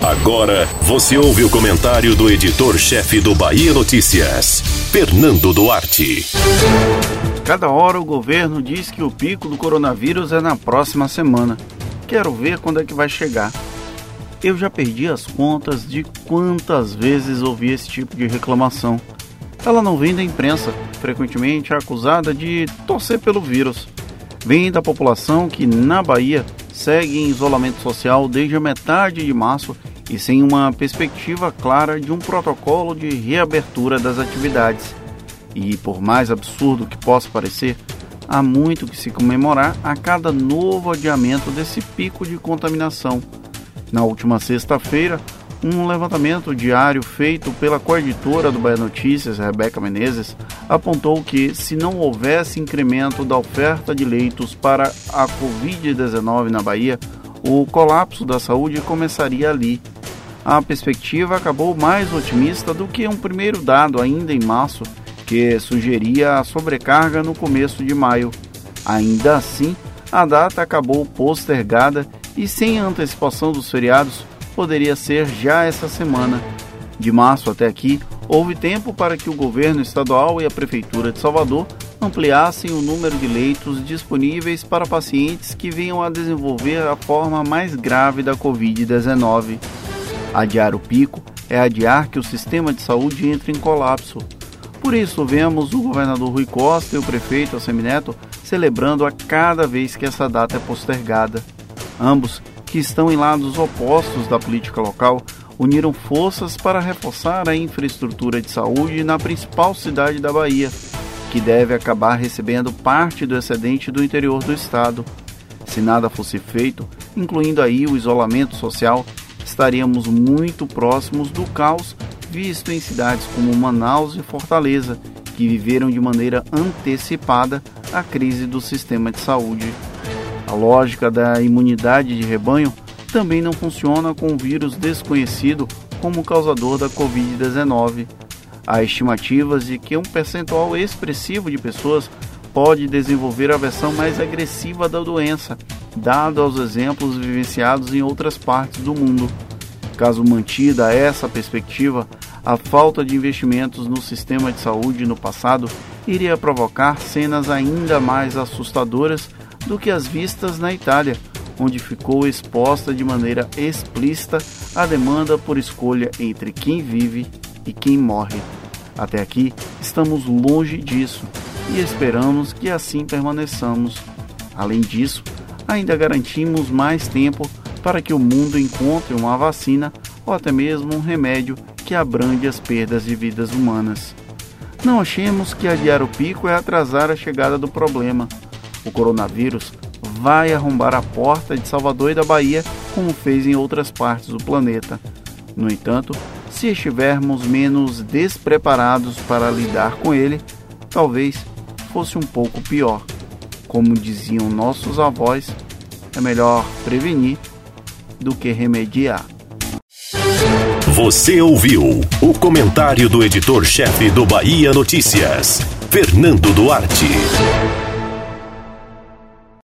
Agora você ouve o comentário do editor-chefe do Bahia Notícias, Fernando Duarte. Cada hora o governo diz que o pico do coronavírus é na próxima semana. Quero ver quando é que vai chegar. Eu já perdi as contas de quantas vezes ouvi esse tipo de reclamação. Ela não vem da imprensa, frequentemente acusada de torcer pelo vírus. Vem da população que, na Bahia, segue em isolamento social desde a metade de março e sem uma perspectiva clara de um protocolo de reabertura das atividades. E, por mais absurdo que possa parecer, há muito que se comemorar a cada novo adiamento desse pico de contaminação. Na última sexta-feira, um levantamento diário feito pela coeditora do Bahia Notícias, Rebeca Menezes, apontou que, se não houvesse incremento da oferta de leitos para a Covid-19 na Bahia, o colapso da saúde começaria ali. A perspectiva acabou mais otimista do que um primeiro dado ainda em março, que sugeria a sobrecarga no começo de maio. Ainda assim, a data acabou postergada e sem antecipação dos feriados, poderia ser já essa semana. De março até aqui, houve tempo para que o governo estadual e a prefeitura de Salvador ampliassem o número de leitos disponíveis para pacientes que venham a desenvolver a forma mais grave da Covid-19. Adiar o pico é adiar que o sistema de saúde entre em colapso. Por isso, vemos o governador Rui Costa e o prefeito Assemineto celebrando a cada vez que essa data é postergada. Ambos que estão em lados opostos da política local, uniram forças para reforçar a infraestrutura de saúde na principal cidade da Bahia, que deve acabar recebendo parte do excedente do interior do estado. Se nada fosse feito, incluindo aí o isolamento social, estaríamos muito próximos do caos visto em cidades como Manaus e Fortaleza, que viveram de maneira antecipada a crise do sistema de saúde. A lógica da imunidade de rebanho também não funciona com um vírus desconhecido como causador da Covid-19. Há estimativas de que um percentual expressivo de pessoas pode desenvolver a versão mais agressiva da doença, dado aos exemplos vivenciados em outras partes do mundo. Caso mantida essa perspectiva, a falta de investimentos no sistema de saúde no passado iria provocar cenas ainda mais assustadoras do que as vistas na Itália, onde ficou exposta de maneira explícita a demanda por escolha entre quem vive e quem morre. Até aqui estamos longe disso e esperamos que assim permaneçamos. Além disso, ainda garantimos mais tempo para que o mundo encontre uma vacina ou até mesmo um remédio que abrange as perdas de vidas humanas. Não achemos que adiar o pico é atrasar a chegada do problema o coronavírus vai arrombar a porta de Salvador e da Bahia, como fez em outras partes do planeta. No entanto, se estivermos menos despreparados para lidar com ele, talvez fosse um pouco pior. Como diziam nossos avós, é melhor prevenir do que remediar. Você ouviu o comentário do editor-chefe do Bahia Notícias, Fernando Duarte.